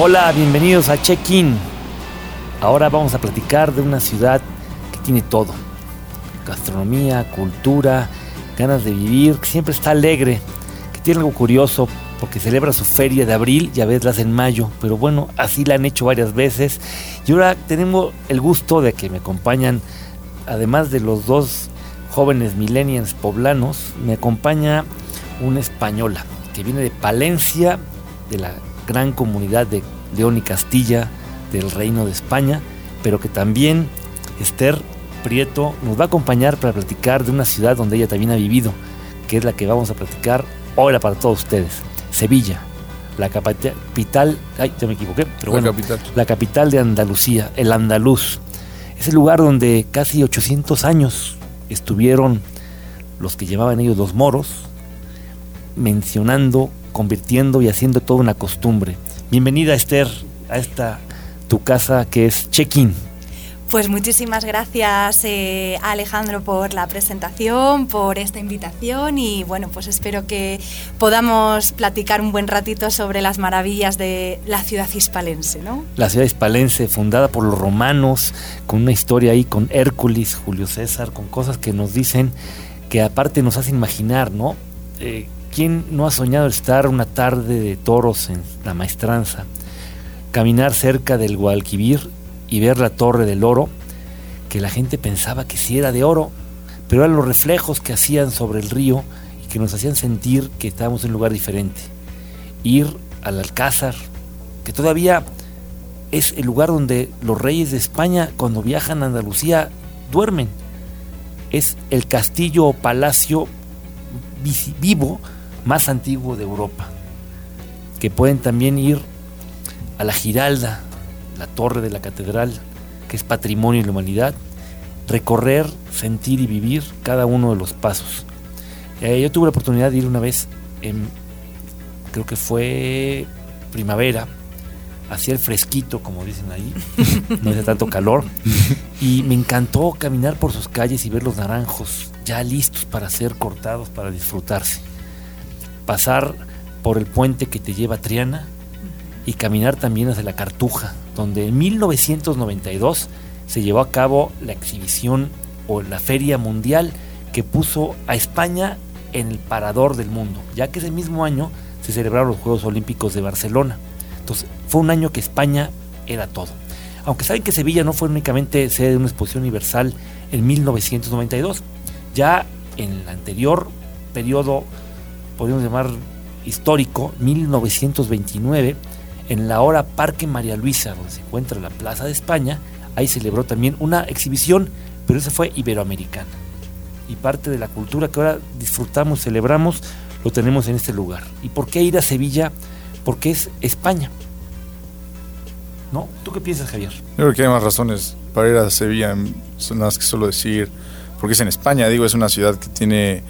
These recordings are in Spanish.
Hola, bienvenidos a Check-in. Ahora vamos a platicar de una ciudad que tiene todo. Gastronomía, cultura, ganas de vivir, que siempre está alegre, que tiene algo curioso porque celebra su feria de abril y a veces hace en mayo, pero bueno, así la han hecho varias veces. Y ahora tenemos el gusto de que me acompañan, además de los dos jóvenes millennials poblanos, me acompaña una española que viene de Palencia, de la gran comunidad de León y Castilla, del Reino de España, pero que también Esther Prieto nos va a acompañar para platicar de una ciudad donde ella también ha vivido, que es la que vamos a platicar ahora para todos ustedes, Sevilla, la capital, ay, ya me equivoqué, pero bueno, capital. la capital de Andalucía, el andaluz. Es el lugar donde casi 800 años estuvieron los que llamaban ellos los moros, mencionando, convirtiendo y haciendo toda una costumbre. Bienvenida Esther a esta tu casa que es Check-in. Pues muchísimas gracias eh, Alejandro por la presentación, por esta invitación y bueno, pues espero que podamos platicar un buen ratito sobre las maravillas de la ciudad hispalense, ¿no? La ciudad hispalense fundada por los romanos, con una historia ahí con Hércules, Julio César, con cosas que nos dicen que aparte nos hace imaginar, ¿no? Eh, ¿Quién no ha soñado estar una tarde de toros en la maestranza? Caminar cerca del Guadalquivir y ver la torre del oro, que la gente pensaba que sí era de oro, pero eran los reflejos que hacían sobre el río y que nos hacían sentir que estábamos en un lugar diferente. Ir al Alcázar, que todavía es el lugar donde los reyes de España cuando viajan a Andalucía duermen. Es el castillo o palacio vivo más antiguo de Europa. Que pueden también ir a la Giralda, la torre de la catedral, que es patrimonio de la humanidad, recorrer, sentir y vivir cada uno de los pasos. Eh, yo tuve la oportunidad de ir una vez, en, creo que fue primavera, hacía el fresquito, como dicen ahí, no hace tanto calor, y me encantó caminar por sus calles y ver los naranjos ya listos para ser cortados, para disfrutarse. Pasar por el puente que te lleva a Triana y caminar también hacia la Cartuja, donde en 1992 se llevó a cabo la exhibición o la feria mundial que puso a España en el parador del mundo, ya que ese mismo año se celebraron los Juegos Olímpicos de Barcelona. Entonces fue un año que España era todo. Aunque saben que Sevilla no fue únicamente sede de una exposición universal en 1992, ya en el anterior periodo, podríamos llamar histórico, 1929, en la hora Parque María Luisa, donde se encuentra la Plaza de España, ahí celebró también una exhibición, pero esa fue iberoamericana. Y parte de la cultura que ahora disfrutamos, celebramos, lo tenemos en este lugar. ¿Y por qué ir a Sevilla? Porque es España. ¿No? ¿Tú qué piensas, Javier? Yo creo que hay más razones para ir a Sevilla, son más que solo decir, porque es en España, digo, es una ciudad que tiene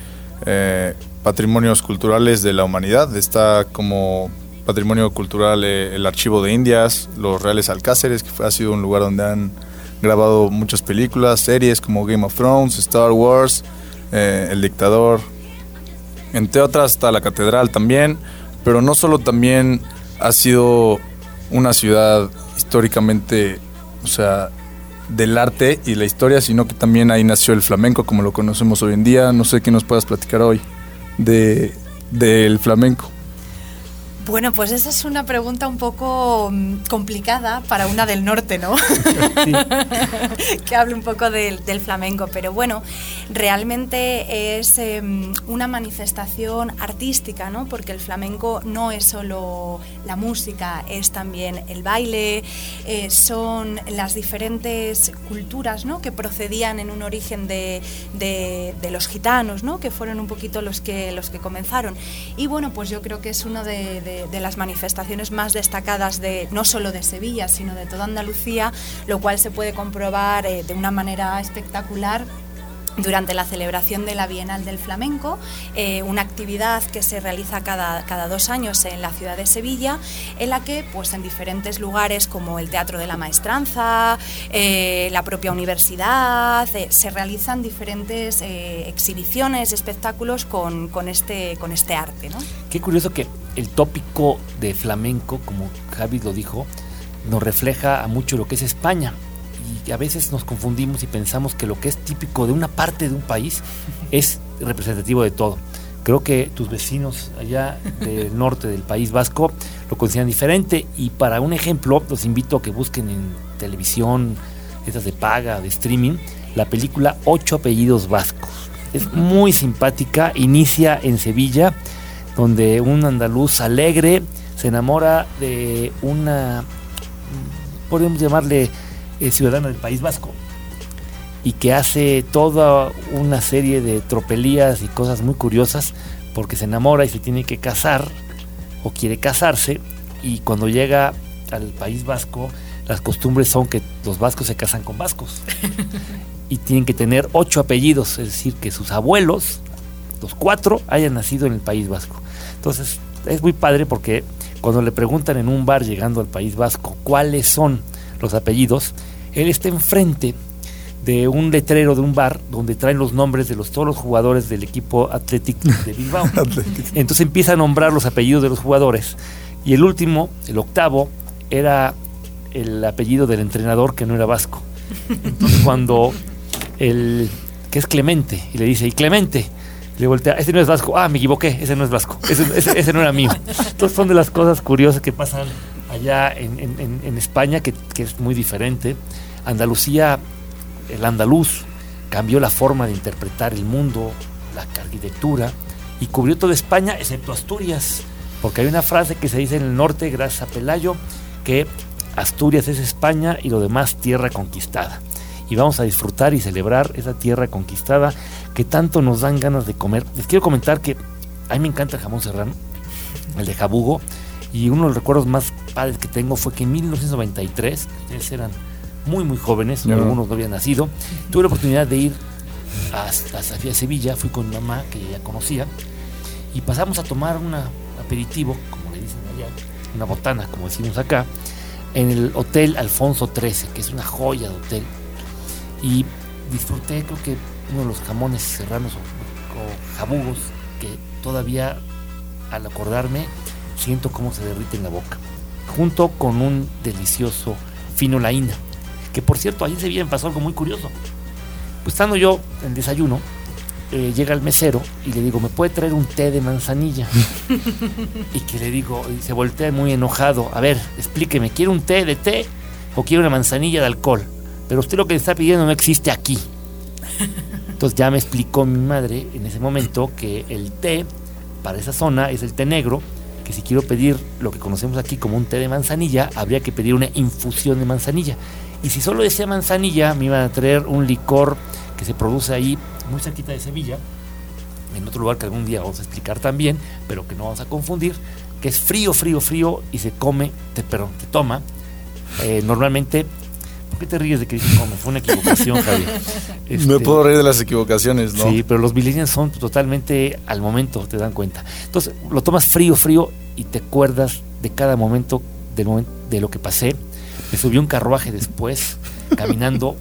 eh, patrimonios culturales de la humanidad, está como patrimonio cultural eh, el Archivo de Indias, los Reales Alcáceres, que ha sido un lugar donde han grabado muchas películas, series como Game of Thrones, Star Wars, eh, El Dictador, entre otras está la Catedral también, pero no solo también ha sido una ciudad históricamente, o sea, del arte y la historia, sino que también ahí nació el flamenco como lo conocemos hoy en día. No sé qué nos puedas platicar hoy de, del flamenco. Bueno, pues esa es una pregunta un poco mm, complicada para una del norte, ¿no? que hable un poco del, flamenco, pero bueno, realmente es em, una manifestación artística, ¿no? Porque el flamenco no es solo la música, es también el baile, eh, son las diferentes culturas, ¿no? Que procedían en un origen de, los gitanos, ¿no? Que fueron un poquito los que, los que comenzaron. Y bueno, pues yo creo que es uno de de, las manifestaciones más destacadas de no solo de Sevilla, sino de toda Andalucía, lo cual se puede comprobar eh, de una manera espectacular durante la celebración de la Bienal del Flamenco, eh, una actividad que se realiza cada, cada, dos años en la ciudad de Sevilla, en la que pues, en diferentes lugares como el Teatro de la Maestranza, eh, la propia universidad, eh, se realizan diferentes exhibiciones, espectáculos con, con, este, con este arte. ¿no? Qué curioso que el tópico de flamenco, como Javi lo dijo, nos refleja a mucho lo que es España y a veces nos confundimos y pensamos que lo que es típico de una parte de un país es representativo de todo. Creo que tus vecinos allá del norte del País Vasco lo consideran diferente y para un ejemplo los invito a que busquen en televisión, esas de paga, de streaming, la película Ocho apellidos vascos. Es muy simpática, inicia en Sevilla, donde un andaluz alegre se enamora de una, podemos llamarle eh, ciudadana del País Vasco y que hace toda una serie de tropelías y cosas muy curiosas porque se enamora y se tiene que casar o quiere casarse y cuando llega al País Vasco las costumbres son que los vascos se casan con vascos y tienen que tener ocho apellidos, es decir, que sus abuelos, los cuatro, hayan nacido en el País Vasco. Entonces es muy padre porque cuando le preguntan en un bar llegando al País Vasco cuáles son los apellidos, él está enfrente de un letrero de un bar donde traen los nombres de los, todos los jugadores del equipo Athletic de Bilbao. Entonces empieza a nombrar los apellidos de los jugadores. Y el último, el octavo, era el apellido del entrenador que no era vasco. Entonces cuando el que es Clemente y le dice, y Clemente, le voltea, ese no es vasco, ah, me equivoqué, ese no es vasco, ese, ese no era mío. Entonces son de las cosas curiosas que pasan allá en, España, que, es muy diferente. Andalucía, el andaluz, cambió la forma de interpretar el mundo, la arquitectura, y cubrió toda España, excepto Asturias, porque hay una frase que se dice en el norte, gracias a Pelayo, que Asturias es España y lo demás tierra conquistada. Y vamos a disfrutar y celebrar esa tierra conquistada que tanto nos dan ganas de comer. Les quiero comentar que a mí me encanta el jamón serrano, el de jabugo, y uno de los recuerdos más padres que tengo fue que en 1993, ustedes eran muy, muy jóvenes, algunos no habían nacido, tuve la oportunidad de ir hasta Sevilla, fui con mi mamá, que ya conocía, y pasamos a tomar un aperitivo, como le dicen allá, una botana, como decimos acá, en el Hotel Alfonso XIII, que es una joya de hotel. Y disfruté, creo que uno de los jamones serranos o, o jabugos que todavía al acordarme siento cómo se derrite en la boca, junto con un delicioso fino laína, que por cierto, ahí se bien pasó algo muy curioso. Pues estando yo en desayuno, eh, llega el mesero y le digo, ¿me puede traer un té de manzanilla? y que le digo, y se voltea muy enojado, a ver, explíqueme, ¿quiere un té de té o quiere una manzanilla de alcohol? Pero usted lo que le está pidiendo no existe aquí. Entonces ya me explicó mi madre en ese momento que el té para esa zona es el té negro si quiero pedir lo que conocemos aquí como un té de manzanilla, habría que pedir una infusión de manzanilla. Y si solo decía manzanilla, me iban a traer un licor que se produce ahí muy cerquita de Sevilla, en otro lugar que algún día vamos a explicar también, pero que no vamos a confundir, que es frío, frío, frío y se come, te, te toma eh, normalmente ¿Por qué te ríes de que? Fue una equivocación, Javier. Me este, puedo reír de las equivocaciones, ¿no? Sí, pero los millennials son totalmente al momento, te dan cuenta. Entonces, lo tomas frío, frío y te acuerdas de cada momento, del momento de lo que pasé. Me subí un carruaje después, caminando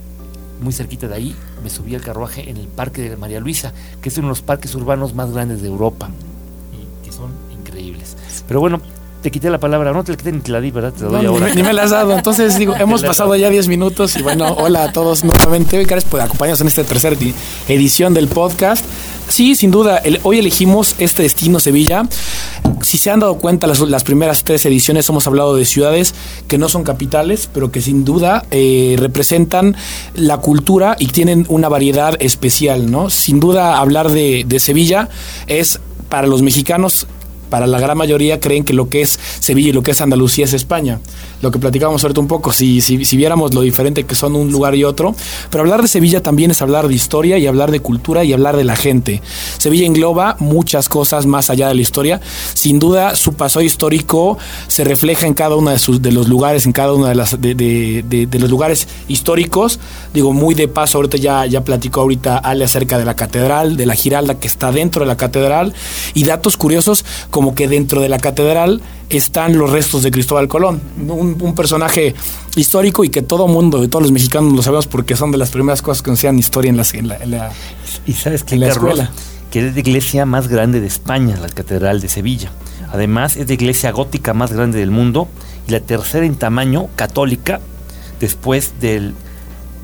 muy cerquita de ahí. Me subí al carruaje en el Parque de María Luisa, que es uno de los parques urbanos más grandes de Europa y que son increíbles. Pero bueno, te quité la palabra, no te la quité ni te la di, ¿verdad? Te la doy ahora. Ni, me la has dado. Entonces, digo, hemos pasado ya 10 minutos y bueno, hola a todos nuevamente. Gracias por acompañarnos en esta tercera edición del podcast. Sí, sin duda, hoy elegimos este destino Sevilla. Si se han dado cuenta, las, las, primeras tres ediciones hemos hablado de ciudades que no son capitales, pero que sin duda eh, representan la cultura y tienen una variedad especial, ¿no? Sin duda, hablar de, de Sevilla es para los mexicanos para la gran mayoría creen que lo que es Sevilla y lo que es Andalucía es España. Lo que platicábamos ahorita un poco, si, si, si, viéramos lo diferente que son un lugar y otro. Pero hablar de Sevilla también es hablar de historia y hablar de cultura y hablar de la gente. Sevilla engloba muchas cosas más allá de la historia. Sin duda, su paso histórico se refleja en cada uno de, sus, de los lugares, en cada uno de, las, de, de, los lugares históricos. Digo, muy de paso, ahorita ya, ya platicó ahorita Ale acerca de la catedral, de la Giralda que está dentro de la catedral. Y datos curiosos como que dentro de la catedral están los restos de Cristóbal Colón, un, personaje histórico y que todo mundo, todos los mexicanos lo sabemos porque son de las primeras cosas que nos hacían historia en la, en la, y sabes que la escuela. Que es la iglesia más grande de España, la Catedral de Sevilla. Además, es la iglesia gótica más grande del mundo y la tercera en tamaño católica después del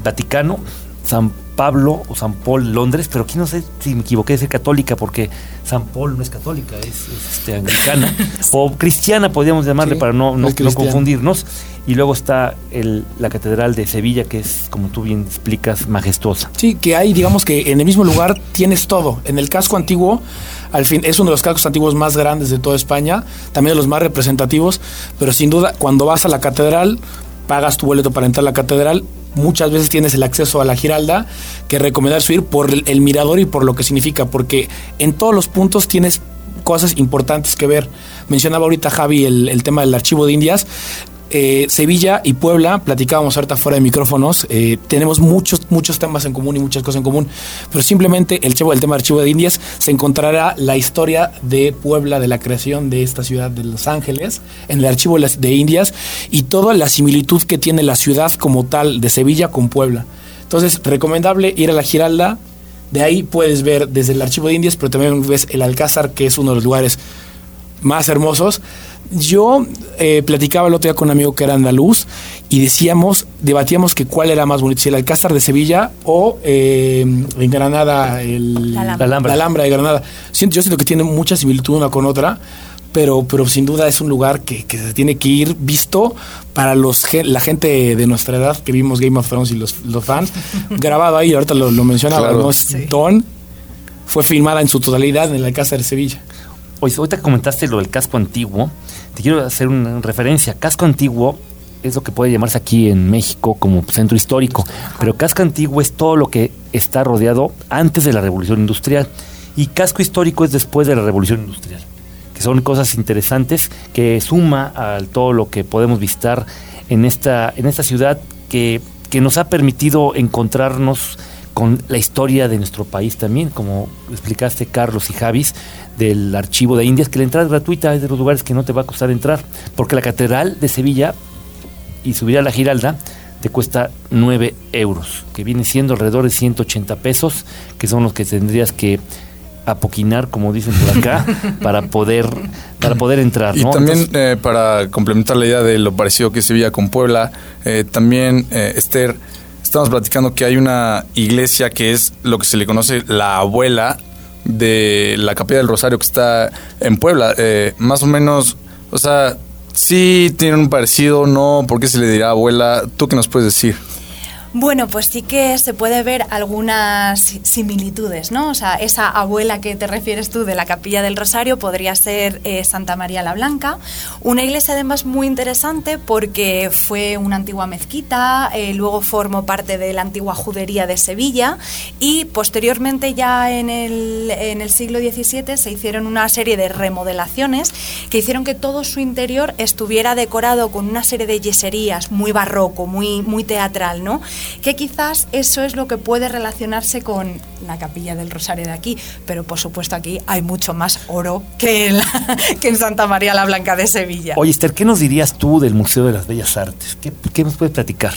Vaticano, San Pablo o San Paul Londres, pero aquí no sé si me equivoqué de ser católica, porque San Paul no es católica, es, este, anglicana, o cristiana podríamos llamarle para no, no, confundirnos. Y luego está el, la Catedral de Sevilla, que es, como tú bien explicas, majestuosa. Sí, que hay, digamos que en el mismo lugar tienes todo. En el casco antiguo, al fin, es uno de los cascos antiguos más grandes de toda España, también de los más representativos, pero sin duda, cuando vas a la catedral, pagas tu boleto para entrar a la catedral muchas veces tienes el acceso a la Giralda, que recomendar subir por el, mirador y por lo que significa, porque en todos los puntos tienes cosas importantes que ver. Mencionaba ahorita Javi el, el tema del archivo de Indias. Eh, Sevilla y Puebla, platicábamos ahorita fuera de micrófonos, eh, tenemos muchos, muchos temas en común y muchas cosas en común, pero simplemente el, el tema del archivo de Indias se encontrará la historia de Puebla, de la creación de esta ciudad de Los Ángeles, en el archivo de Indias y toda la similitud que tiene la ciudad como tal de Sevilla con Puebla. Entonces, recomendable ir a la Giralda, de ahí puedes ver desde el archivo de Indias, pero también ves el Alcázar, que es uno de los lugares más hermosos. Yo eh, platicaba el otro día con un amigo que era andaluz y decíamos, debatíamos que cuál era más bonito, si el Alcázar de Sevilla o eh, en Granada el, la, Alhambra. de Granada. Siento, yo siento que tiene mucha similitud una con otra, pero, pero sin duda es un lugar que, se tiene que ir visto para los la gente de nuestra edad que vimos Game of Thrones y los, fans. grabado ahí, ahorita lo, lo mencionaba, ¿no? Don fue filmada en su totalidad en el Alcázar de Sevilla. Oye, ahorita comentaste lo del casco antiguo, te quiero hacer una referencia. Casco antiguo es lo que puede llamarse aquí en México como centro histórico, pero casco antiguo es todo lo que está rodeado antes de la revolución industrial y casco histórico es después de la revolución industrial, que son cosas interesantes que suma a todo lo que podemos visitar en esta, en esta ciudad que, que nos ha permitido encontrarnos con la historia de nuestro país también, como explicaste Carlos y Javis, del archivo de Indias, que la entrada es gratuita, es de los lugares que no te va a costar entrar, porque la Catedral de Sevilla y subir a la Giralda te cuesta 9 euros, que viene siendo alrededor de 180 pesos, que son los que tendrías que apoquinar, como dicen por acá, para poder para poder entrar. Y también eh, para complementar la idea de lo parecido que Sevilla con Puebla, eh, también eh, Esther estamos platicando que hay una iglesia que es lo que se le conoce la abuela de la Capilla del Rosario que está en Puebla. Eh, más o menos, o sea, sí tienen un parecido, ¿no? ¿Por qué se le dirá abuela? ¿Tú qué nos puedes decir? Bueno, pues sí que se puede ver algunas similitudes, ¿no? O sea, esa abuela que te refieres tú de la Capilla del Rosario podría ser eh, Santa María la Blanca, una iglesia además muy interesante porque fue una antigua mezquita, eh, luego formó parte de la antigua judería de Sevilla y posteriormente ya en el, en el siglo XVII se hicieron una serie de remodelaciones que hicieron que todo su interior estuviera decorado con una serie de yeserías muy barroco, muy, muy teatral, ¿no? Que quizás eso es lo que puede relacionarse con la capilla del Rosario de aquí, pero por supuesto aquí hay mucho más oro que en, que en Santa María la Blanca de Sevilla. Oye, Esther, ¿qué nos dirías tú del Museo de las Bellas Artes? ¿Qué, qué nos puedes platicar?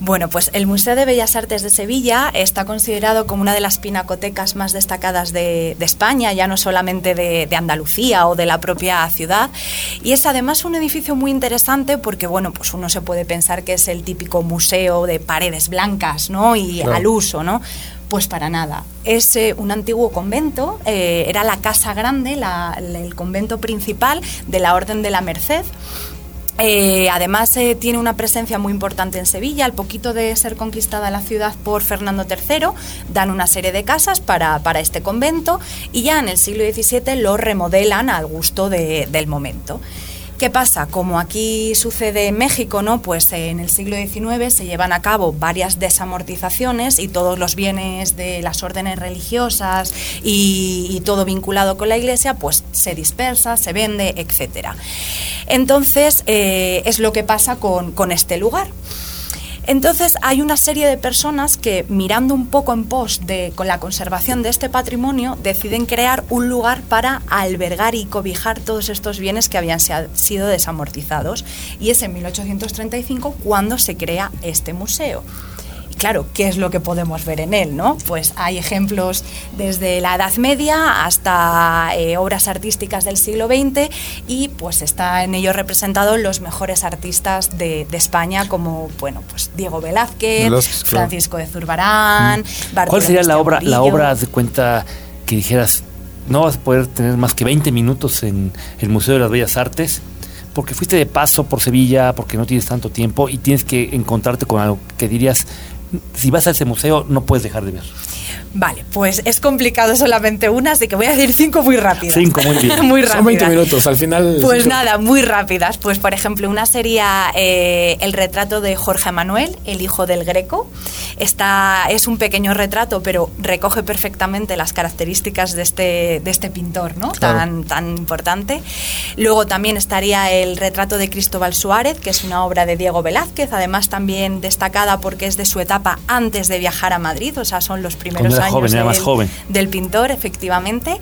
Bueno, pues el Museo de Bellas Artes de Sevilla está considerado como una de las pinacotecas más destacadas de, España, ya no solamente de, Andalucía o de la propia ciudad. Y es además un edificio muy interesante porque, bueno, pues uno se puede pensar que es el típico museo de paredes blancas, ¿no? Y al uso, ¿no? Pues para nada. Es eh, un antiguo convento, eh, era la casa grande, el convento principal de la Orden de la Merced Eh, además, eh, tiene una presencia muy importante en Sevilla. Al poquito de ser conquistada la ciudad por Fernando III, dan una serie de casas para, para este convento y ya en el siglo XVII lo remodelan al gusto del momento. ¿Qué pasa? Como aquí sucede en México, ¿no? Pues en el siglo XIX se llevan a cabo varias desamortizaciones y todos los bienes de las órdenes religiosas y, todo vinculado con la iglesia, pues se dispersa, se vende, etcétera. Entonces, eh, es lo que pasa con, con este lugar. Entonces hay una serie de personas que mirando un poco en pos de con la conservación de este patrimonio deciden crear un lugar para albergar y cobijar todos estos bienes que habían sido desamortizados. Y es en 1835 cuando se crea este museo claro, ¿qué es lo que podemos ver en él? ¿no? Pues hay ejemplos desde la Edad Media hasta eh, obras artísticas del siglo XX y pues está en ello representados los mejores artistas de, España como bueno pues Diego Velázquez, Francisco de Zurbarán. Mm. ¿Cuál sería la obra, la obra de cuenta que dijeras no vas a poder tener más que 20 minutos en el Museo de las Bellas Artes? porque fuiste de paso por Sevilla, porque no tienes tanto tiempo y tienes que encontrarte con algo que dirías, si vas a ese museo no puedes dejar de ver. Vale, pues es complicado solamente una, así que voy a decir cinco muy rápidas. Cinco, muy bien. muy rápidas. Son 20 minutos, al final. Pues nada, muy rápidas. Pues por ejemplo, una sería eh, el retrato de Jorge Manuel, el hijo del Greco. Está, es un pequeño retrato, pero recoge perfectamente las características de este, de este pintor, ¿no? Tan, tan importante. Luego también estaría el retrato de Cristóbal Suárez, que es una obra de Diego Velázquez, además también destacada porque es de su etapa antes de viajar a Madrid, o sea, son los primeros años del, más joven. del pintor, efectivamente.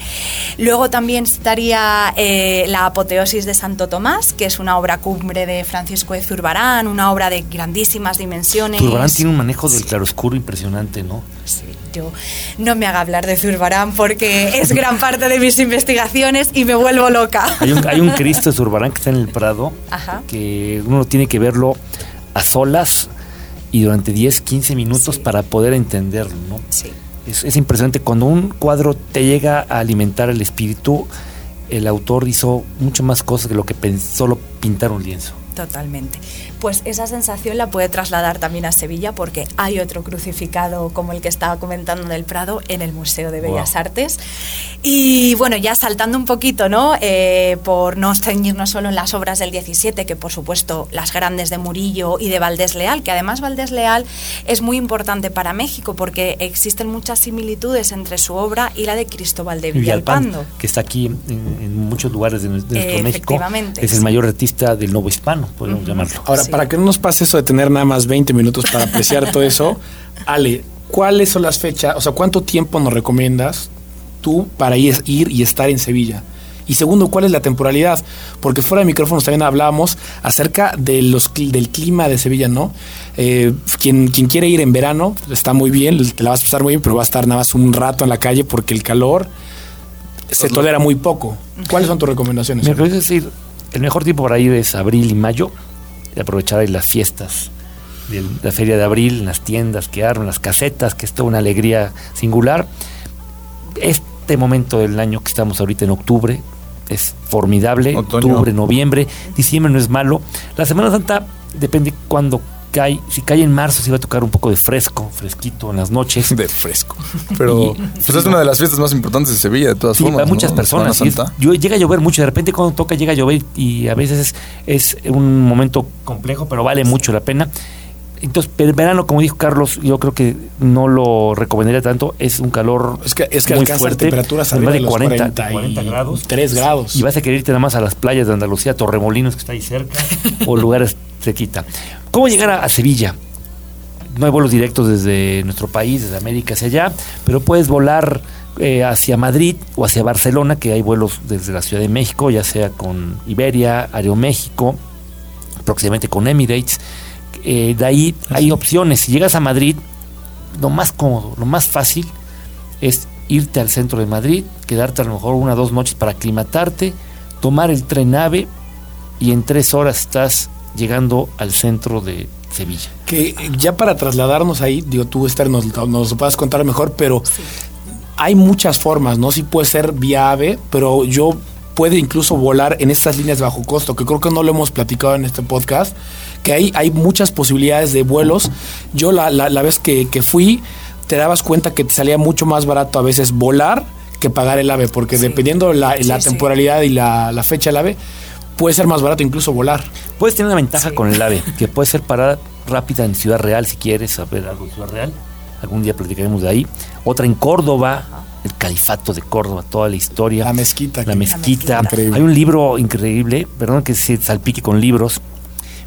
Luego también estaría eh, la apoteosis de Santo Tomás, que es una obra cumbre de Francisco de Zurbarán, una obra de grandísimas dimensiones. Zurbarán tiene un manejo del claroscuro impresionante, ¿no? Sí, yo no me haga hablar de Zurbarán porque es gran parte de mis investigaciones y me vuelvo loca. Hay un, hay un Cristo de Zurbarán que está en el Prado, que uno tiene que verlo a solas y durante 10, 15 minutos para poder entenderlo, ¿no? Sí. Es, impresionante. Cuando un cuadro te llega a alimentar el espíritu, el autor hizo mucho más cosas que lo que solo pintar un lienzo. Totalmente. Pues esa sensación la puede trasladar también a Sevilla porque hay otro crucificado como el que estaba comentando del Prado en el Museo de Bellas Artes. Y bueno, ya saltando un poquito, ¿no? Eh, por no ceñirnos solo en las obras del 17, que por supuesto las grandes de Murillo y de Valdés Leal, que además Valdés Leal es muy importante para México porque existen muchas similitudes entre su obra y la de Cristóbal de Villalpando. que está aquí en, muchos lugares de, nuestro México. Es el mayor artista del nuevo hispano podemos llamarlo. Ahora, para que no nos pase eso de tener nada más 20 minutos para apreciar todo eso, Ale, ¿cuáles son las fechas? O sea, ¿cuánto tiempo nos recomiendas tú para ir, ir y estar en Sevilla? Y segundo, ¿cuál es la temporalidad? Porque fuera de micrófonos también hablábamos acerca de los, del clima de Sevilla, ¿no? Eh, quien, quien quiere ir en verano está muy bien, te la vas a pasar muy bien, pero va a estar nada más un rato en la calle porque el calor se tolera muy poco. ¿Cuáles son tus recomendaciones? Me decir, el mejor tiempo para ir es abril y mayo, y aprovechar ahí las fiestas de la feria de abril, las tiendas que arman, las casetas, que es toda una alegría singular. Este momento del año que estamos ahorita en octubre es formidable, octubre, noviembre, diciembre no es malo. La Semana Santa depende cuándo cae, si cae en marzo, sí va a tocar un poco de fresco, fresquito en las noches. De fresco. Pero pues es una de las fiestas más importantes de Sevilla, de todas sí, formas. muchas personas. yo, llega a llover mucho, de repente cuando toca llega a llover y a veces es, un momento complejo, pero vale mucho la pena. Entonces, el verano, como dijo Carlos, yo creo que no lo recomendaría tanto. Es un calor es que, es que muy fuerte. temperaturas arriba de, 40, 40, grados. 3 grados. Y vas a querer irte nada más a las playas de Andalucía, Torremolinos, que está ahí cerca, o lugares cerquita. ¿Cómo llegar a, Sevilla? No hay vuelos directos desde nuestro país, desde América hacia allá, pero puedes volar eh, hacia Madrid o hacia Barcelona, que hay vuelos desde la Ciudad de México, ya sea con Iberia, Aeroméxico, próximamente con Emirates. Eh, de ahí hay opciones. Si llegas a Madrid, lo más cómodo, lo más fácil es irte al centro de Madrid, quedarte a lo mejor una o dos noches para aclimatarte, tomar el tren AVE y en tres horas estás llegando al centro de Sevilla. Que ya para trasladarnos ahí, digo, tú Esther nos, nos lo puedas contar mejor, pero hay muchas formas, ¿no? Sí puede ser vía AVE, pero yo puede incluso volar en estas líneas de bajo costo, que creo que no lo hemos platicado en este podcast, que hay, hay muchas posibilidades de vuelos. Yo la, la, vez que, que, fui, te dabas cuenta que te salía mucho más barato a veces volar que pagar el ave, porque dependiendo la, la temporalidad y la, la fecha del ave, puede ser más barato incluso volar. Puedes tener una ventaja con el AVE, que puede ser parada rápida en Ciudad Real si quieres saber algo de Ciudad Real. Algún día platicaremos de ahí. Otra en Córdoba, el califato de Córdoba, toda la historia. La mezquita. La mezquita. Hay un libro increíble, perdón que se salpique con libros,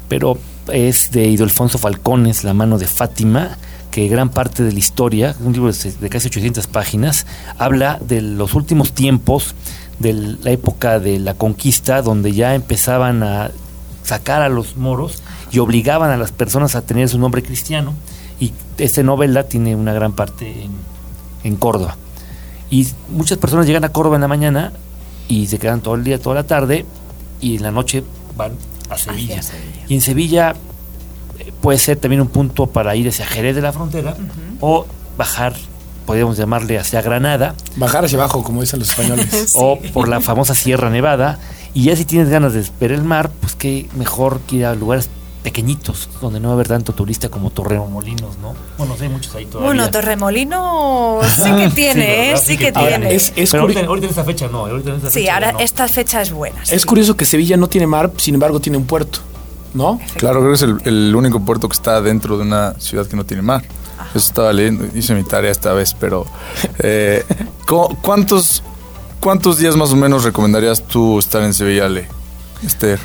pero es de Idolfonso Falcones, La mano de Fátima, que gran parte de la historia, un libro de casi 800 páginas, habla de los últimos tiempos de la época de la conquista, donde ya empezaban a sacar a los moros y obligaban a las personas a tener su nombre cristiano. Y esta novela tiene una gran parte en, Córdoba. Y muchas personas llegan a Córdoba en la mañana y se quedan todo el día, toda la tarde, y en la noche van a Sevilla. Y en Sevilla eh, puede ser también un punto para ir hacia Jerez de la frontera o bajar podríamos llamarle hacia Granada. Bajar hacia abajo, como dicen los españoles. O por la famosa Sierra Nevada. Y ya si tienes ganas de ver el mar, pues qué mejor que ir a lugares pequeñitos, donde no va a haber tanto turista como Torremolinos, ¿no? Bueno, hay muchos ahí todavía. Bueno, Torremolinos sí que tiene, sí, que tiene. Es, Pero ahorita, en esta fecha no. sí, ahora esta fecha es buena. Es curioso que Sevilla no tiene mar, sin embargo tiene un puerto, ¿no? Claro, creo que es el, el único puerto que está dentro de una ciudad que no tiene mar. Eso estaba leyendo, hice mi tarea esta vez, pero eh, ¿cuántos, ¿cuántos días más o menos recomendarías tú estar en Sevilla, Ale, Esther?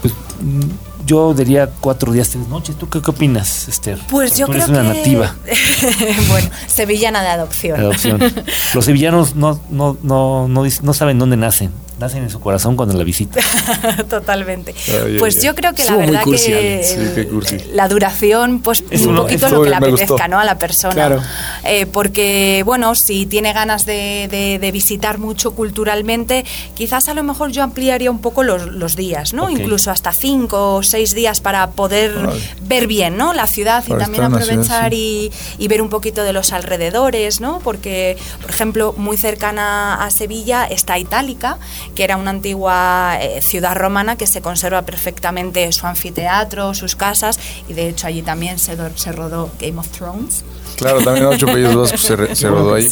Pues mm, yo diría cuatro días, tres noches. ¿Tú qué, opinas, Esther? Pues yo creo eres una nativa. bueno, sevillana de adopción. adopción. Los sevillanos no, no, no, no, no saben dónde nacen nacen en su corazón cuando la visita. Totalmente. pues yo creo que la verdad que la duración, pues es un poquito lo que le apetezca, ¿no? A la persona. Claro. Eh, porque, bueno, si tiene ganas de, visitar mucho culturalmente, quizás a lo mejor yo ampliaría un poco los, días, ¿no? Incluso hasta cinco o seis días para poder ver bien, ¿no? La ciudad y también aprovechar y, y, ver un poquito de los alrededores, ¿no? Porque, por ejemplo, muy cercana a Sevilla está Itálica, que era una antigua eh, ciudad romana que se conserva perfectamente su anfiteatro, sus casas, y de hecho allí también se, se rodó Game of Thrones. Claro, también ocho apellidos se, se rodó ahí.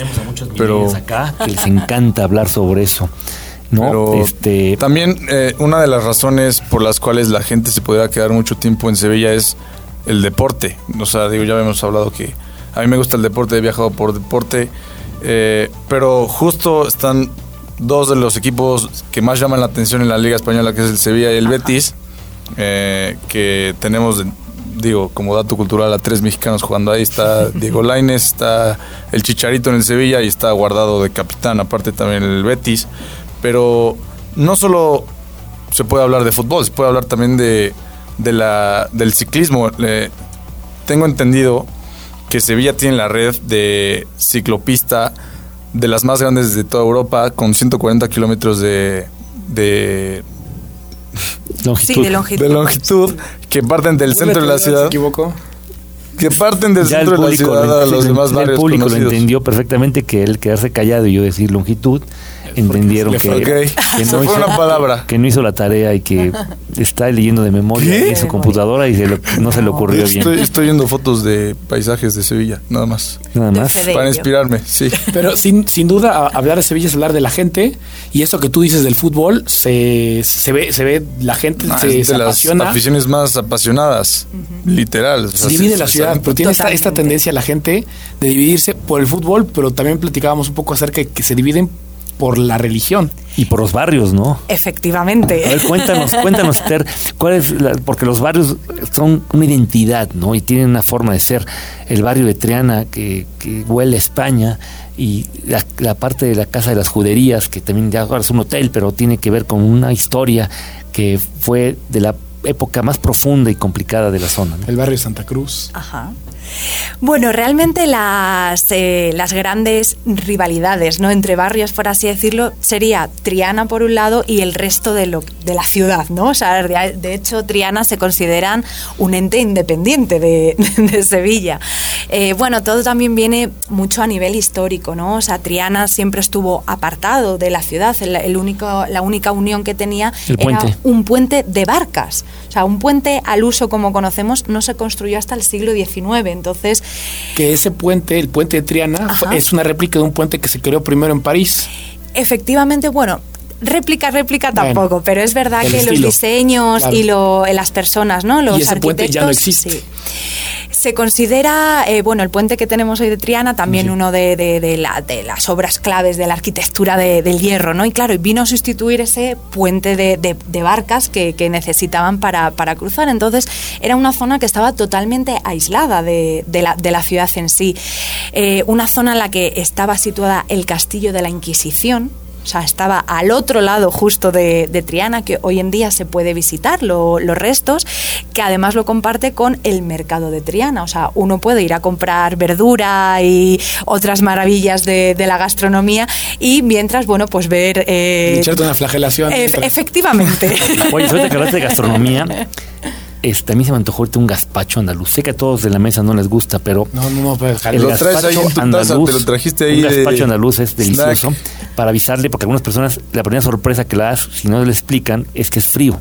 pero acá que les encanta hablar sobre eso. ¿no? este... También eh, una de las razones por las cuales la gente se podría quedar mucho tiempo en Sevilla es el deporte. O sea, digo, ya hemos hablado que a mí me gusta el deporte, he viajado por deporte, eh, pero justo están dos de los equipos que más llaman la atención en la Liga Española, que es el Sevilla y el Betis, eh, que tenemos, digo, como dato cultural a tres mexicanos jugando ahí. Está Diego Laines, está el Chicharito en el Sevilla y está guardado de capitán, aparte también el Betis. Pero no solo se puede hablar de fútbol, se puede hablar también de, la, del ciclismo. tengo entendido que Sevilla tiene la red de ciclopista de las más grandes de toda Europa, con 140 kilómetros de, de longitud. de longitud. De longitud que parten del centro de la ciudad. ¿Me equivoco? Que parten del centro de la ciudad a los demás barrios. El público lo entendió perfectamente que él quedarse callado y yo decir longitud entendieron que, no hizo, una palabra. que no hizo la tarea y que está leyendo de memoria en su computadora y no se le ocurrió bien. Estoy viendo fotos de paisajes de Sevilla, nada más. Nada más. Para inspirarme, sí. Pero sin, sin duda, hablar de Sevilla es hablar de la gente y esto que tú dices del fútbol, se, se ve, se ve la gente ah, se, de las aficiones más apasionadas, literal. se divide la ciudad, pero tiene esta, esta tendencia la gente de dividirse por el fútbol, pero también platicábamos un poco acerca de que se dividen por la religión. Y por los barrios, ¿no? Efectivamente. A ver, cuéntanos, cuéntanos, Esther, ¿cuál es porque los barrios son una identidad, ¿no? Y tienen una forma de ser. El barrio de Triana, que, huele a España, y la, parte de la Casa de las Juderías, que también ya ahora es un hotel, pero tiene que ver con una historia que fue de la época más profunda y complicada de la zona. El barrio de Santa Cruz. Ajá. Bueno, realmente las, eh, las grandes rivalidades ¿no? entre barrios, por así decirlo, sería Triana por un lado y el resto de, lo, de la ciudad. ¿no? O sea, de, hecho, Triana se consideran un ente independiente de, Sevilla. Eh, bueno, todo también viene mucho a nivel histórico. ¿no? O sea, Triana siempre estuvo apartado de la ciudad. El, único, la única unión que tenía era un puente de barcas. O sea, un puente al uso como conocemos no se construyó hasta el siglo XIX. Entonces, que ese puente, el puente de Triana, es una réplica de un puente que se creó primero en París. Efectivamente, bueno, réplica, réplica tampoco, pero es verdad que los diseños y lo, las personas, ¿no? Los y ese puente ya no existe. Se considera, eh, bueno, el puente que tenemos hoy de Triana también uno de, de, las obras claves de la arquitectura del hierro, ¿no? Y claro, vino a sustituir ese puente de, barcas que, necesitaban para, cruzar. Entonces, era una zona que estaba totalmente aislada de, la, ciudad en sí. Eh, una zona en la que estaba situada el castillo de la Inquisición, sea, estaba al otro lado justo de, Triana, que hoy en día se puede visitar los restos, que además lo comparte con el mercado de Triana. O sea, uno puede ir a comprar verdura y otras maravillas de, la gastronomía y mientras, bueno, pues ver... Eh, una flagelación. efectivamente. Oye, suerte que de gastronomía. Este, a mí se me antojó ahorita un gazpacho andaluz. Sé que a todos de la mesa no les gusta, pero. No, no, no, pero el lo traes ahí en tu andaluz, te lo trajiste ahí. Un gazpacho andaluz es delicioso. Para avisarle, porque algunas personas, la primera sorpresa que la das, si no le explican, es que es frío.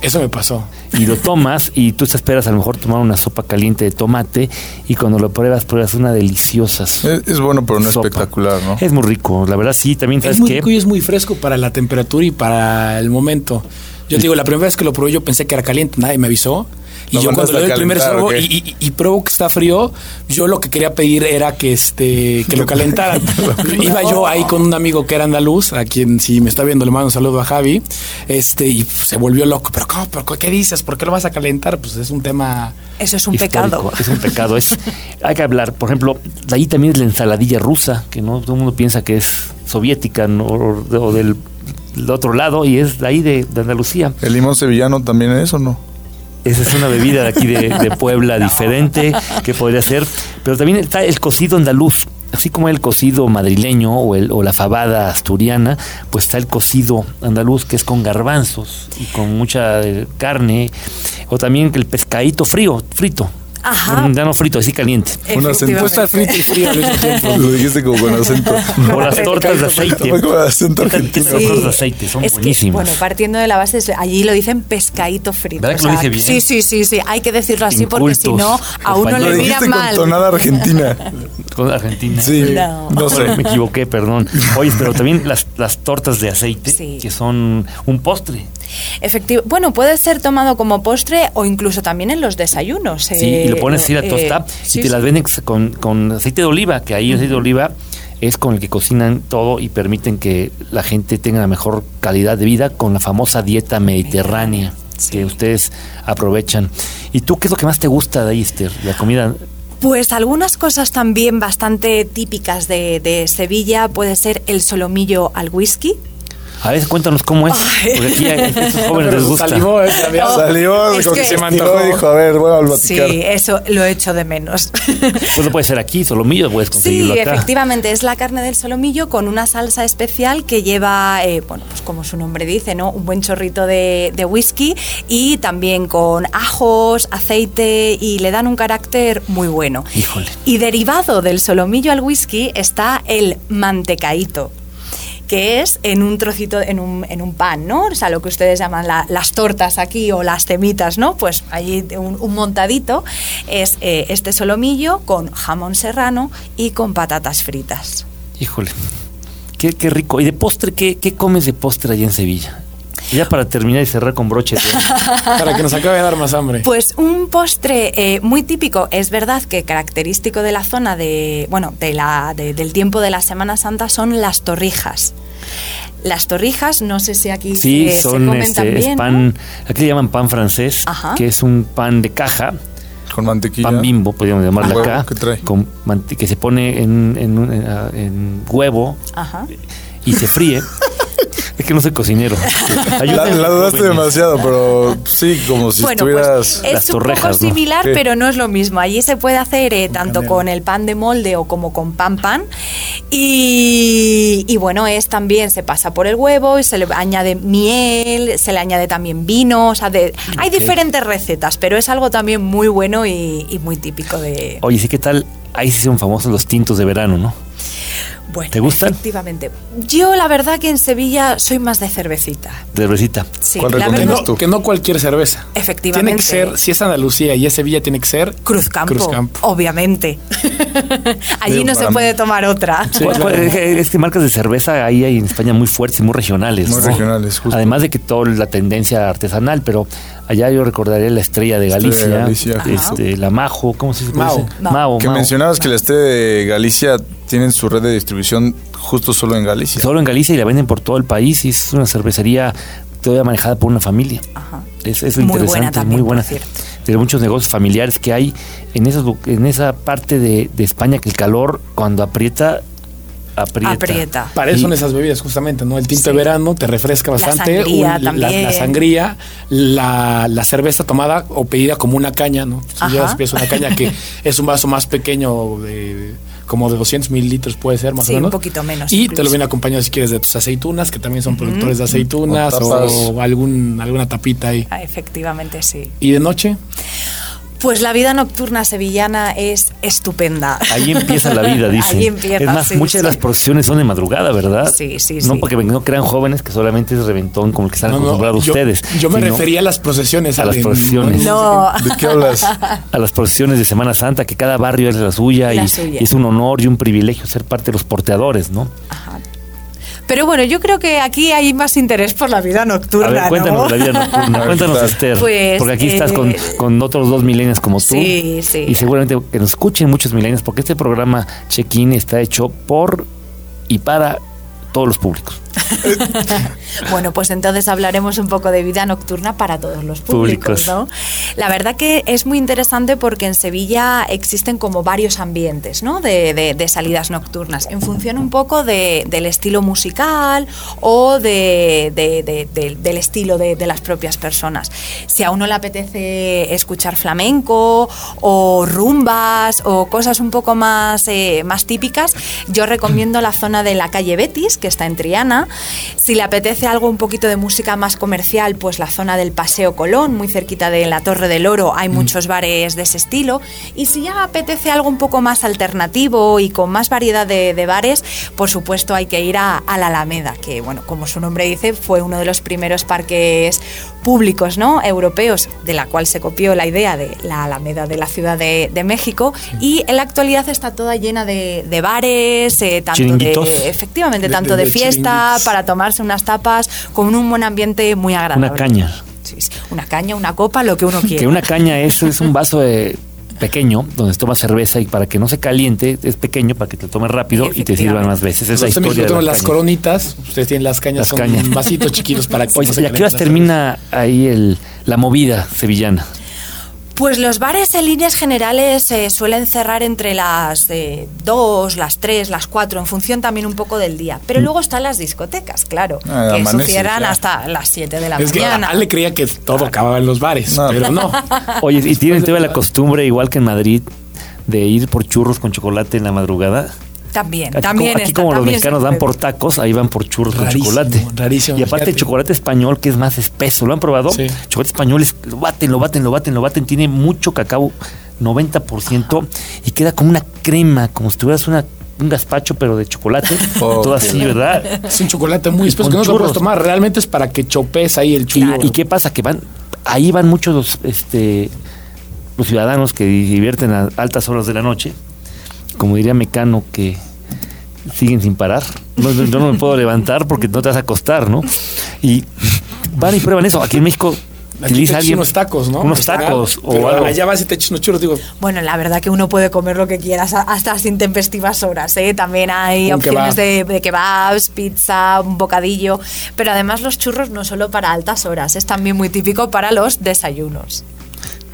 Eso me pasó. Y lo tomas y tú te esperas a lo mejor tomar una sopa caliente de tomate y cuando lo pruebas, pruebas una deliciosa. Es, bueno, pero no espectacular, ¿no? Es muy rico, la verdad sí, también sabes Es muy rico y es muy fresco para la temperatura y para el momento. Yo te digo, la primera vez que lo probé yo pensé que era caliente, nadie me avisó. Y yo cuando le doy el primer sorbo y, y, pruebo que está frío, yo lo que quería pedir era que este que lo calentaran. Iba yo ahí con un amigo que era andaluz, a quien si me está viendo le mando un saludo a Javi, este y se volvió loco. Pero ¿cómo? ¿Pero qué dices? ¿Por qué lo vas a calentar? Pues es un tema. Eso es un pecado. Es un pecado. Es hay que hablar. Por ejemplo, ahí también es la ensaladilla rusa, que no todo el mundo piensa que es soviética o del del otro lado y es de ahí de, Andalucía. ¿El limón sevillano también es o no? Esa es una bebida de aquí de, Puebla diferente que podría ser. Pero también está el cocido andaluz. Así como el cocido madrileño o, el, o la fabada asturiana, pues está el cocido andaluz que es con garbanzos y con mucha eh, carne. O también el pescadito frío, frito, Ajá. Un grano frito, así caliente. Un acento. Estar frito y frío Lo dijiste como con acento. O las tortas de aceite. Con acento argentino. Las tortas de aceite son buenísimas. bueno, partiendo de la base, allí lo dicen pescadito frito. ¿Verdad que lo dije bien? Sí, sí, sí, sí. Hay que decirlo así porque si no, a uno le mira mal. con tonada argentina. Con Argentina. Sí. No. no sé. Me equivoqué, perdón. Oye, pero también las, las tortas de aceite, que son un postre. Efectivo. Bueno, puede ser tomado como postre o incluso también en los desayunos. Sí, y lo eh, pones así a tostar y te las venden con, aceite de oliva, que ahí el aceite de oliva es con el que cocinan todo y permiten que la gente tenga la mejor calidad de vida con la famosa dieta mediterránea que ustedes aprovechan. ¿Y tú qué es lo que más te gusta de ahí, Esther? La comida pues algunas cosas también bastante típicas de, de, Sevilla puede ser el solomillo al whisky, a ver, cuéntanos cómo es. Porque aquí a estos jóvenes les gusta. Salió, eh, salió como que, se mandó y dijo, a ver, bueno, al Sí, eso lo he hecho de menos. Pues no puede ser aquí, solomillo puedes conseguirlo sí, efectivamente, es la carne del solomillo con una salsa especial que lleva, eh, bueno, pues como su nombre dice, ¿no? Un buen chorrito de, de whisky y también con ajos, aceite y le dan un carácter muy bueno. Híjole. Y derivado del solomillo al whisky está el mantecaíto que es en un trocito, en un, en un pan, ¿no? O sea, lo que ustedes llaman las tortas aquí o las temitas, ¿no? Pues allí un, montadito es eh, este solomillo con jamón serrano y con patatas fritas. Híjole, qué, qué rico. ¿Y de postre, qué, qué comes de postre allá en Sevilla? Ya para terminar y cerrar con broches. para que nos acabe de dar más hambre. Pues un postre eh, muy típico, es verdad que característico de la zona de, bueno, de la, del tiempo de la Semana Santa son las torrijas. Las torrijas, no sé si aquí sí, son este, pan, aquí le llaman pan francés, que es un pan de caja. Con mantequilla. Pan bimbo, podríamos llamarlo acá. Con que se pone en, en, huevo y se fríe. Es que no soy cocinero. la, la, dudaste demasiado, pero sí, como si bueno, estuvieras... Pues es un poco similar, ¿no? pero no es lo mismo. Allí se puede hacer eh, tanto con el pan de molde o como con pan pan. Y, y, bueno, es también, se pasa por el huevo y se le añade miel, se le añade también vino. O sea, de, hay okay. diferentes recetas, pero es algo también muy bueno y, y muy típico de... Oye, sí, ¿qué tal? Ahí sí son famosos los tintos de verano, ¿no? Bueno, ¿Te gustan? Efectivamente. Yo la verdad que en Sevilla soy más de cervecita. De cervecita. Sí, ¿Cuál recomiendas tú? Que no cualquier cerveza. Efectivamente. Tiene que ser, si es Andalucía y es Sevilla, tiene que ser Cruzcampo, Cruzcampo. obviamente. Allí no se puede tomar otra. Sí, ¿Cuál- claro. cuál- es que- es que marcas de cerveza ahí hay en España muy fuertes y muy regionales. Muy ¿no? regionales, justo. Además de que toda la tendencia artesanal, pero allá yo recordaré la estrella de Estrella de Galicia, este, la Majo, ¿cómo se dice? Mao. Mao. Que Mao. mencionabas que la estrella de Galicia tienen su red de distribución justo solo en Galicia. Solo en Galicia y la venden por todo el país y es una cervecería todavía manejada por una familia. Ajá. Es, es lo Muy buena interesante, también, muy buena. De muchos negocios familiares que hay en, esos, en esa parte de, de España que el calor cuando aprieta, aprieta. Aprieta. Para eso Y- son esas bebidas, justamente, ¿no? El tinto Sí. de verano te refresca bastante. sangría la, también. la sangría, la, la cerveza tomada o pedida como una caña, ¿no? Si Ajá. llevas pides una caña que es un vaso más pequeño, de, como de 200 mililitros puede ser, más Sí, o menos. un poquito menos Y te lo viene acompañado, si quieres, de tus aceitunas, que también son productores de aceitunas, o, algún, alguna tapita ahí. Ah, Efectivamente, sí. ¿Y de noche? Pues la vida nocturna sevillana es estupenda. Ahí empieza la vida, dicen. Ahí empieza, es más, sí, muchas de las procesiones son de madrugada, ¿verdad? Sí, sí, No sí. porque no crean jóvenes que solamente es reventón como el que están No, acostumbrados ustedes. Yo me refería a las procesiones. a las procesiones. No. ¿De qué hablas? a las procesiones de Semana Santa, que cada barrio es la suya, La y, suya. y es un honor y un privilegio ser parte de los porteadores, ¿no? Ajá. Pero bueno, yo creo que aquí hay más interés por la vida nocturna, A ver, cuéntanos la vida nocturna, cuéntanos Claro. Esther, Pues, porque aquí estás eh, con, con otros dos milenios como tú, Sí, sí. y seguramente que nos escuchen muchos milenios, porque este programa Check-in está hecho por y para todos los públicos. Bueno, pues entonces hablaremos un poco de vida nocturna para todos los públicos, Públicos. ¿no? La verdad que es muy interesante porque en Sevilla existen como varios ambientes, ¿no? De, de- de salidas nocturnas, en función un poco de- del estilo musical o de- de- de- de- del estilo de, de las propias personas. Si a uno le apetece escuchar flamenco o rumbas o cosas un poco más, eh, más típicas, yo recomiendo la zona de la calle Betis, que está en Triana. Si le apetece algo un poquito de música más comercial, pues la zona del Paseo Colón, muy cerquita de la Torre del Oro, hay muchos bares de ese estilo. Y si ya apetece algo un poco más alternativo y con más variedad de, de bares, por supuesto hay que ir a, a la Alameda, que bueno, como su nombre dice, fue uno de los primeros parques públicos ¿no? europeos, de la cual se copió la idea de la Alameda de la Ciudad de, de México. Y en la actualidad está toda llena de, de bares, eh, tanto de, efectivamente, De- tanto de- fiesta, para tomarse unas tapas, con un buen ambiente muy agradable. Una caña. Sí, sí, una caña, una copa, lo que uno quiera. Que una caña es, es un vaso de- pequeño donde se toma cerveza y para que no se caliente es pequeño para que te tomes rápido y te sirvan más veces. Esa es la historia de las caña. coronitas, ustedes tienen las cañas, Las son cañas. vasitos chiquitos para que Oye, no se ¿y a qué horas termina ahí el, la movida sevillana? Pues los bares en líneas generales se suelen cerrar entre las 2, las 3, las 4, en función también un poco del día. Pero luego están las discotecas, claro, Ah, que amanece, cierran ya. hasta las 7 de la Es que mañana. Ale creía que todo acababa en los bares, No. pero no. Oye, ¿y tienen todavía la costumbre, igual que en Madrid, de ir por churros con chocolate en la madrugada? También, Aquí, también. aquí está, como los mexicanos puede. por tacos, ahí van por churros Rarísimo, con chocolate. rarísimo, Y aparte el chocolate español, que es más espeso, ¿lo han probado? Sí. Chocolate español es, lo baten, lo baten, lo baten, lo baten, tiene mucho cacao, 90%, y queda como una crema, como si tuvieras una, un gazpacho, pero de chocolate, Oh, todo así. ¿verdad? Es un chocolate muy espeso que no te lo puedes churros. tomar. Realmente es para que chopes ahí el ¿Y, churro. y qué pasa? Que van, ahí van muchos los, este, los ciudadanos que divierten a altas horas de la noche, como diría Mecano, que siguen sin parar. No, yo no me puedo levantar porque no te vas a acostar, ¿no? Y van y prueban eso. Aquí en México Aquí te alguien unos tacos, ¿no? unos tacos o pero algo. Allá vas y te echas unos churros, digo, Bueno, la verdad que uno puede comer lo que quieras hasta las intempestivas horas. ¿eh? También hay Un opciones kebab. de, de kebabs, pizza, un bocadillo. Pero además los churros no solo para altas horas, es también muy típico para los desayunos.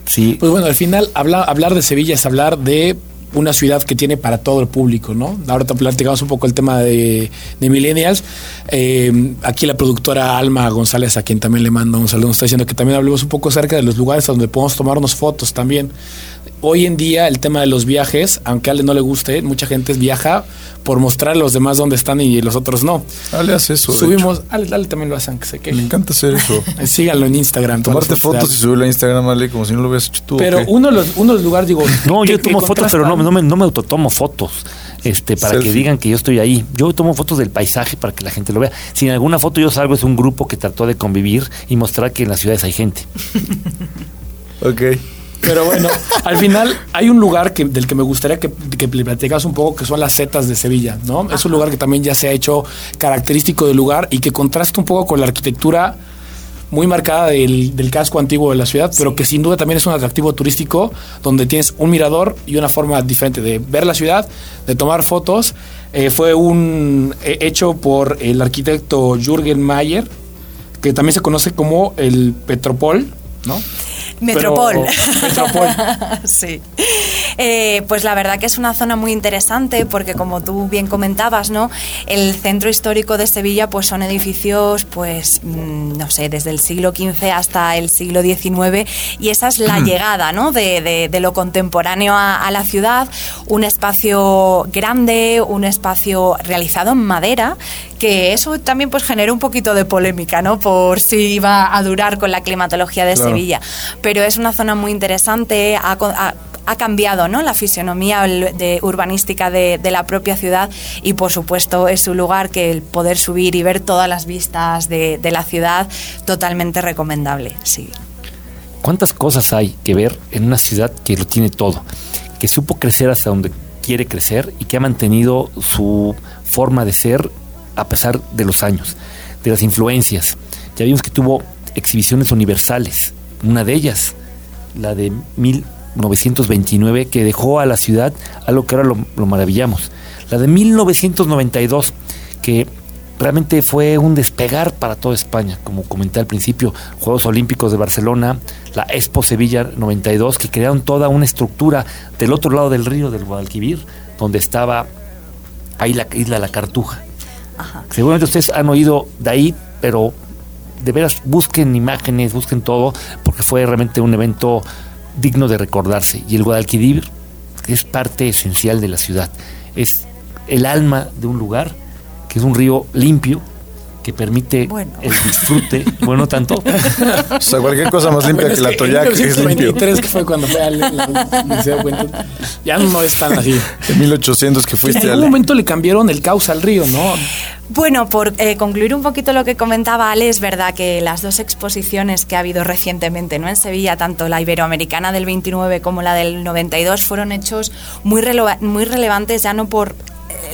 Sí, Pues bueno, al final habla- hablar de Sevilla es hablar de una ciudad que tiene para todo el público, ¿no? Ahorita platicamos un poco el tema de, Millennials. Eh, aquí la productora Alma González, a quien también le mando un saludo, está diciendo que también hablemos un poco acerca de los lugares donde podemos tomarnos fotos también. Hoy en día el tema de los viajes, aunque a Ale no le guste, mucha gente viaja por mostrar a los demás dónde están y los otros no. Ale hace eso. Subimos, Ale, Ale, también lo hace, aunque se Me encanta hacer eso. Síganlo en Instagram. Tomarte fotos y subirlo a Instagram, Ale, como si no lo hubieras hecho tú. Pero uno, de los, uno de los lugares, digo... No, yo tomo fotos, pero no, no, me, no me autotomo fotos este, para que digan que yo estoy ahí. Yo tomo fotos del paisaje para que la gente lo vea. Si en alguna foto yo salgo es un grupo que trató de convivir y mostrar que en las ciudades hay gente. ok. Pero bueno, al final hay un lugar que, del que me gustaría que, que le platicas un poco, que son las setas de Sevilla, ¿no? Es un lugar que también ya se ha hecho característico del lugar y que contrasta un poco con la arquitectura muy marcada del, del, casco antiguo de la ciudad, sí. pero que sin duda también es un atractivo turístico donde tienes un mirador y una forma diferente de ver la ciudad, de tomar fotos. Eh, fue un eh, hecho por el arquitecto Jürgen Mayer, que también se conoce como el Petropol, ¿no? Metropol. Pero, Metropol. sí. Eh, pues la verdad que es una zona muy interesante porque como tú bien comentabas, ¿no? El centro histórico de Sevilla pues son edificios pues mm, no sé, desde el siglo XV hasta el siglo XIX y esa es la llegada, ¿no? De, de, de lo contemporáneo a, a, la ciudad, un espacio grande, un espacio realizado en madera que eso también pues generó un poquito de polémica, ¿no? Por si iba a durar con la climatología de claro. Sevilla. Pero es una zona muy interesante, ha, ha, ha cambiado ¿no? la fisionomía de, urbanística de, de, la propia ciudad y por supuesto es un lugar que el poder subir y ver todas las vistas de, de la ciudad totalmente recomendable, sí. ¿Cuántas cosas hay que ver en una ciudad que lo tiene todo? Que supo crecer hasta donde quiere crecer y que ha mantenido su forma de ser a pesar de los años, de las influencias. Ya vimos que tuvo exhibiciones universales, una de ellas, la de 1929, que dejó a la ciudad algo que ahora lo, lo maravillamos. La de 1992, que realmente fue un despegar para toda España, como comenté al principio, Juegos Olímpicos de Barcelona, la Expo Sevilla 92, que crearon toda una estructura del otro lado del río del Guadalquivir, donde estaba ahí la isla La Cartuja. Ajá. Seguramente ustedes han oído de ahí, pero de veras busquen imágenes, busquen todo, porque fue realmente un evento digno de recordarse. Y el Guadalquivir es parte esencial de la ciudad, es el alma de un lugar, que es un río limpio, que permite bueno. el disfrute, bueno, tanto. o sea, cualquier cosa más limpia bueno, que, que la Toyac es limpio. que fue cuando fue al Liceo ya no es tan así. En 1800 que fuiste En algún momento le cambiaron el cauce al río, ¿no? Bueno, por eh, concluir un poquito lo que comentaba Ale, es verdad que las dos exposiciones que ha habido recientemente ¿no? en Sevilla, tanto la iberoamericana del 29 como la del 92, fueron hechos muy, rele muy relevantes ya no por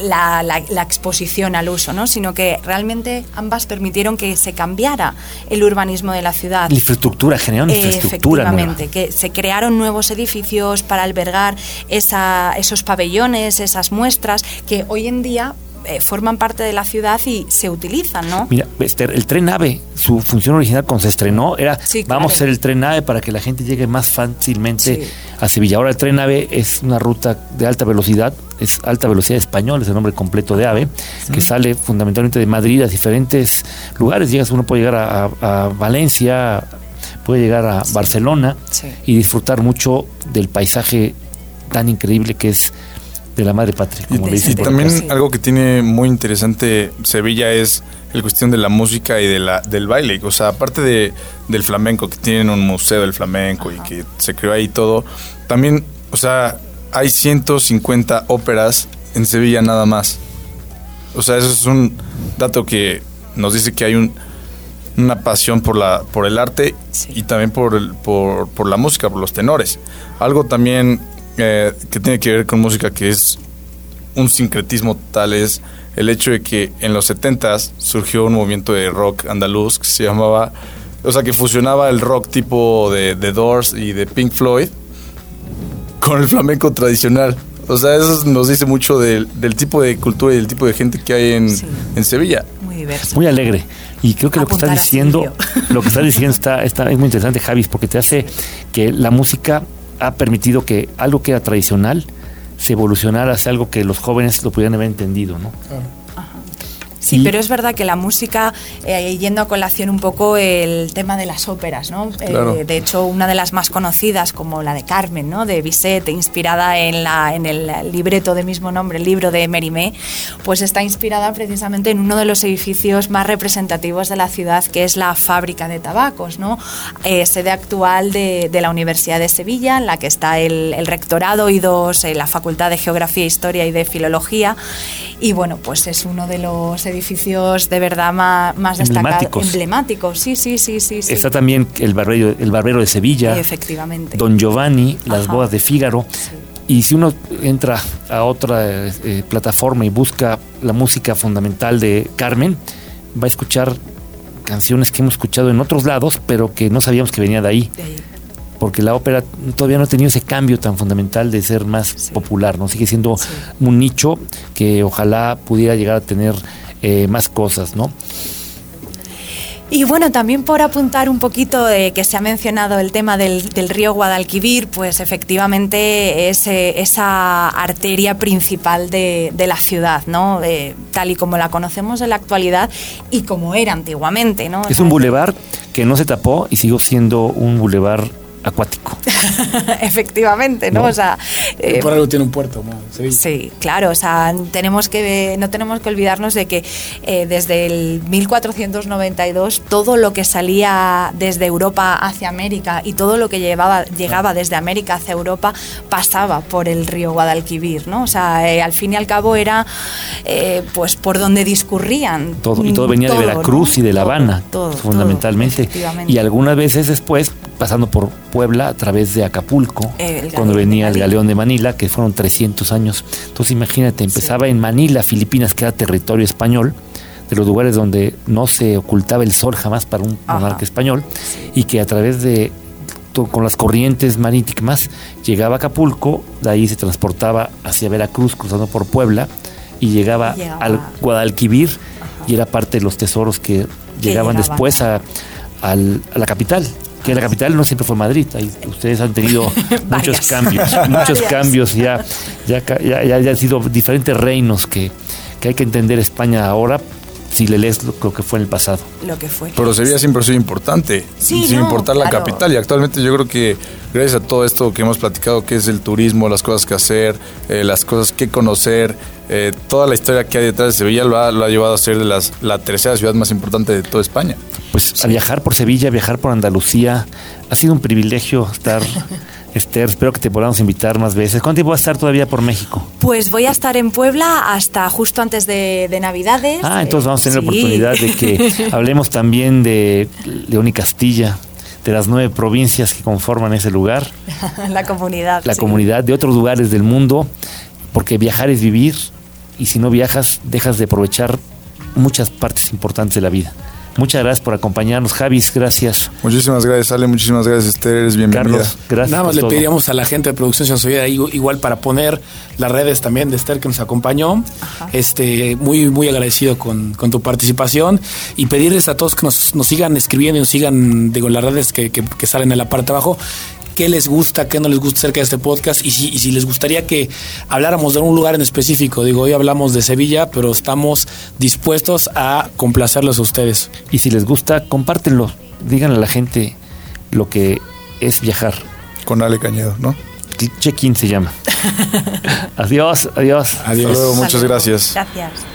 la, la, la, exposición al uso, ¿no? sino que realmente ambas permitieron que se cambiara el urbanismo de la ciudad. La infraestructura, generaron infraestructura. Efectivamente, nueva. que se crearon nuevos edificios para albergar esa, esos pabellones, esas muestras, que hoy en día eh, forman parte de la ciudad y se utilizan, ¿no? Mira, Esther, el tren AVE, su función original cuando se estrenó era sí, claro. vamos a hacer el tren AVE para que la gente llegue más fácilmente sí. a Sevilla. Ahora el tren AVE es una ruta de alta velocidad, es alta velocidad español, es el nombre completo de AVE, sí. que sale fundamentalmente de Madrid a diferentes lugares. Llegas, uno puede llegar a, a, a Valencia, puede llegar a Barcelona y disfrutar mucho del paisaje tan increíble que es de la madre patria, como y, le dicen. Y también sí. algo que tiene muy interesante Sevilla es la cuestión de la música y de la, del baile. O sea, aparte de, del flamenco, que tienen un museo del flamenco Ajá. y que se creó ahí todo, también, o sea, hay 150 óperas en Sevilla nada más. O sea, eso es un dato que nos dice que hay un, una pasión por, la, por el arte sí. y también por, el, por, por la música, por los tenores. Algo también eh, que tiene que ver con música que es un sincretismo tal es el hecho de que en los 70s surgió un movimiento de rock andaluz que se llamaba, o sea, que fusionaba el rock tipo de The Doors y de Pink Floyd con el flamenco tradicional. O sea, eso nos dice mucho del, del tipo de cultura y del tipo de gente que hay en, sí. en Sevilla. Muy diverso. Muy alegre. Y creo que Apuntar lo que estás diciendo, lo que estás diciendo está, está, es muy interesante, Javis, porque te hace que la música ha permitido que algo que era tradicional se evolucionara hacia algo que los jóvenes lo pudieran haber entendido, ¿no? Sí, pero es verdad que la música, eh, yendo a colación un poco el tema de las óperas, ¿no? Eh, de hecho, una de las más conocidas, como la de Carmen, ¿no? De Bizet, inspirada en, la, en el libreto de mismo nombre, el libro de Mérimée, pues está inspirada precisamente en uno de los edificios más representativos de la ciudad, que es la fábrica de tabacos, ¿no? Eh, sede actual de, de, la Universidad de Sevilla, en la que está el, el rectorado y dos, la Facultad de Geografía, Historia y de Filología. Y bueno, pues es uno de los edificios de verdad más, más destacados. Emblemáticos, sí, sí, sí, sí, Está también el barbero, el barbero de Sevilla. Efectivamente. Don Giovanni, las bodas de Fígaro. Y si uno entra a otra eh, plataforma y busca la música fundamental de Carmen, va a escuchar canciones que hemos escuchado en otros lados, pero que no sabíamos que venía de ahí. De ahí porque la ópera todavía no ha tenido ese cambio tan fundamental de ser más popular, ¿no? Sigue siendo un nicho que ojalá pudiera llegar a tener eh, más cosas, ¿no? Y bueno, también por apuntar un poquito de que se ha mencionado el tema del, río Guadalquivir, pues efectivamente es eh, esa arteria principal de, la ciudad, ¿no? tal y como la conocemos en la actualidad y como era antiguamente, ¿no? Es un bulevar que no se tapó y siguió siendo un bulevar acuático. Efectivamente, ¿no? O sea, eh, por algo tiene un puerto, ¿no? Sí. claro, o sea, tenemos que no tenemos que olvidarnos de que eh, desde el 1492 todo lo que salía desde Europa hacia América y todo lo que llevaba llegaba desde América hacia Europa pasaba por el río Guadalquivir, ¿no? O sea, eh, al fin y al cabo era pues por donde discurrían todo y todo venía de Veracruz y de La Habana, fundamentalmente. y algunas veces después pasando por Puebla a través de Acapulco, cuando venía el galeón de Manila, que fueron 300 años. Entonces imagínate, empezaba en Manila, Filipinas, que era territorio español, de los lugares donde no se ocultaba el sol jamás para un monarca español, y que a través de con las corrientes marítimas llegaba a Acapulco, de ahí se transportaba hacia Veracruz cruzando por Puebla y llegaba, al Guadalquivir y era parte de los tesoros que, llegaban después a, a la capital que la capital no siempre fue Madrid. Ahí ustedes han tenido muchos cambios, muchos cambios ya, ya, ya, ya, han sido diferentes reinos que, que hay que entender España ahora si le lees lo, que fue en el pasado. Lo que fue. Pero Sevilla siempre ha sido importante, sin importar la capital. Y actualmente yo creo que gracias a todo esto que hemos platicado, que es el turismo, las cosas que hacer, eh, las cosas que conocer, eh, toda la historia que hay detrás de Sevilla lo ha, lo ha llevado a ser de las, la tercera ciudad más importante de toda España. Pues a viajar por Sevilla, viajar por Andalucía, ha sido un privilegio estar Esther, espero que te podamos invitar más veces. ¿Cuánto tiempo vas a estar todavía por México? Pues voy a estar en Puebla hasta justo antes de, Navidades. Ah, entonces vamos a tener la oportunidad de que hablemos también de León y Castilla, de las nueve provincias que conforman ese lugar. la comunidad. La comunidad de otros lugares del mundo, porque viajar es vivir y si no viajas dejas de aprovechar muchas partes importantes de la vida. Muchas gracias por acompañarnos, Javis, gracias. Muchísimas gracias, Ale, muchísimas gracias, Esther, eres bienvenida. Carlos, gracias. Nada más le pediríamos a la gente de Producción Sensorial igual para poner las redes también de Esther que nos acompañó. Este, muy, muy agradecido con, tu participación y pedirles a todos que nos, sigan escribiendo y nos sigan, digo, las redes que, que salen en la parte de abajo qué les gusta, qué no les gusta acerca de este podcast y si, si les gustaría que habláramos de un lugar en específico. Digo, hoy hablamos de Sevilla, pero estamos dispuestos a complacerlos a ustedes. Y si les gusta, compártenlo. Díganle a la gente lo que es viajar. Con Ale Cañedo, ¿no? Check-in se llama. adiós, adiós. Adiós. muchas gracias. Gracias.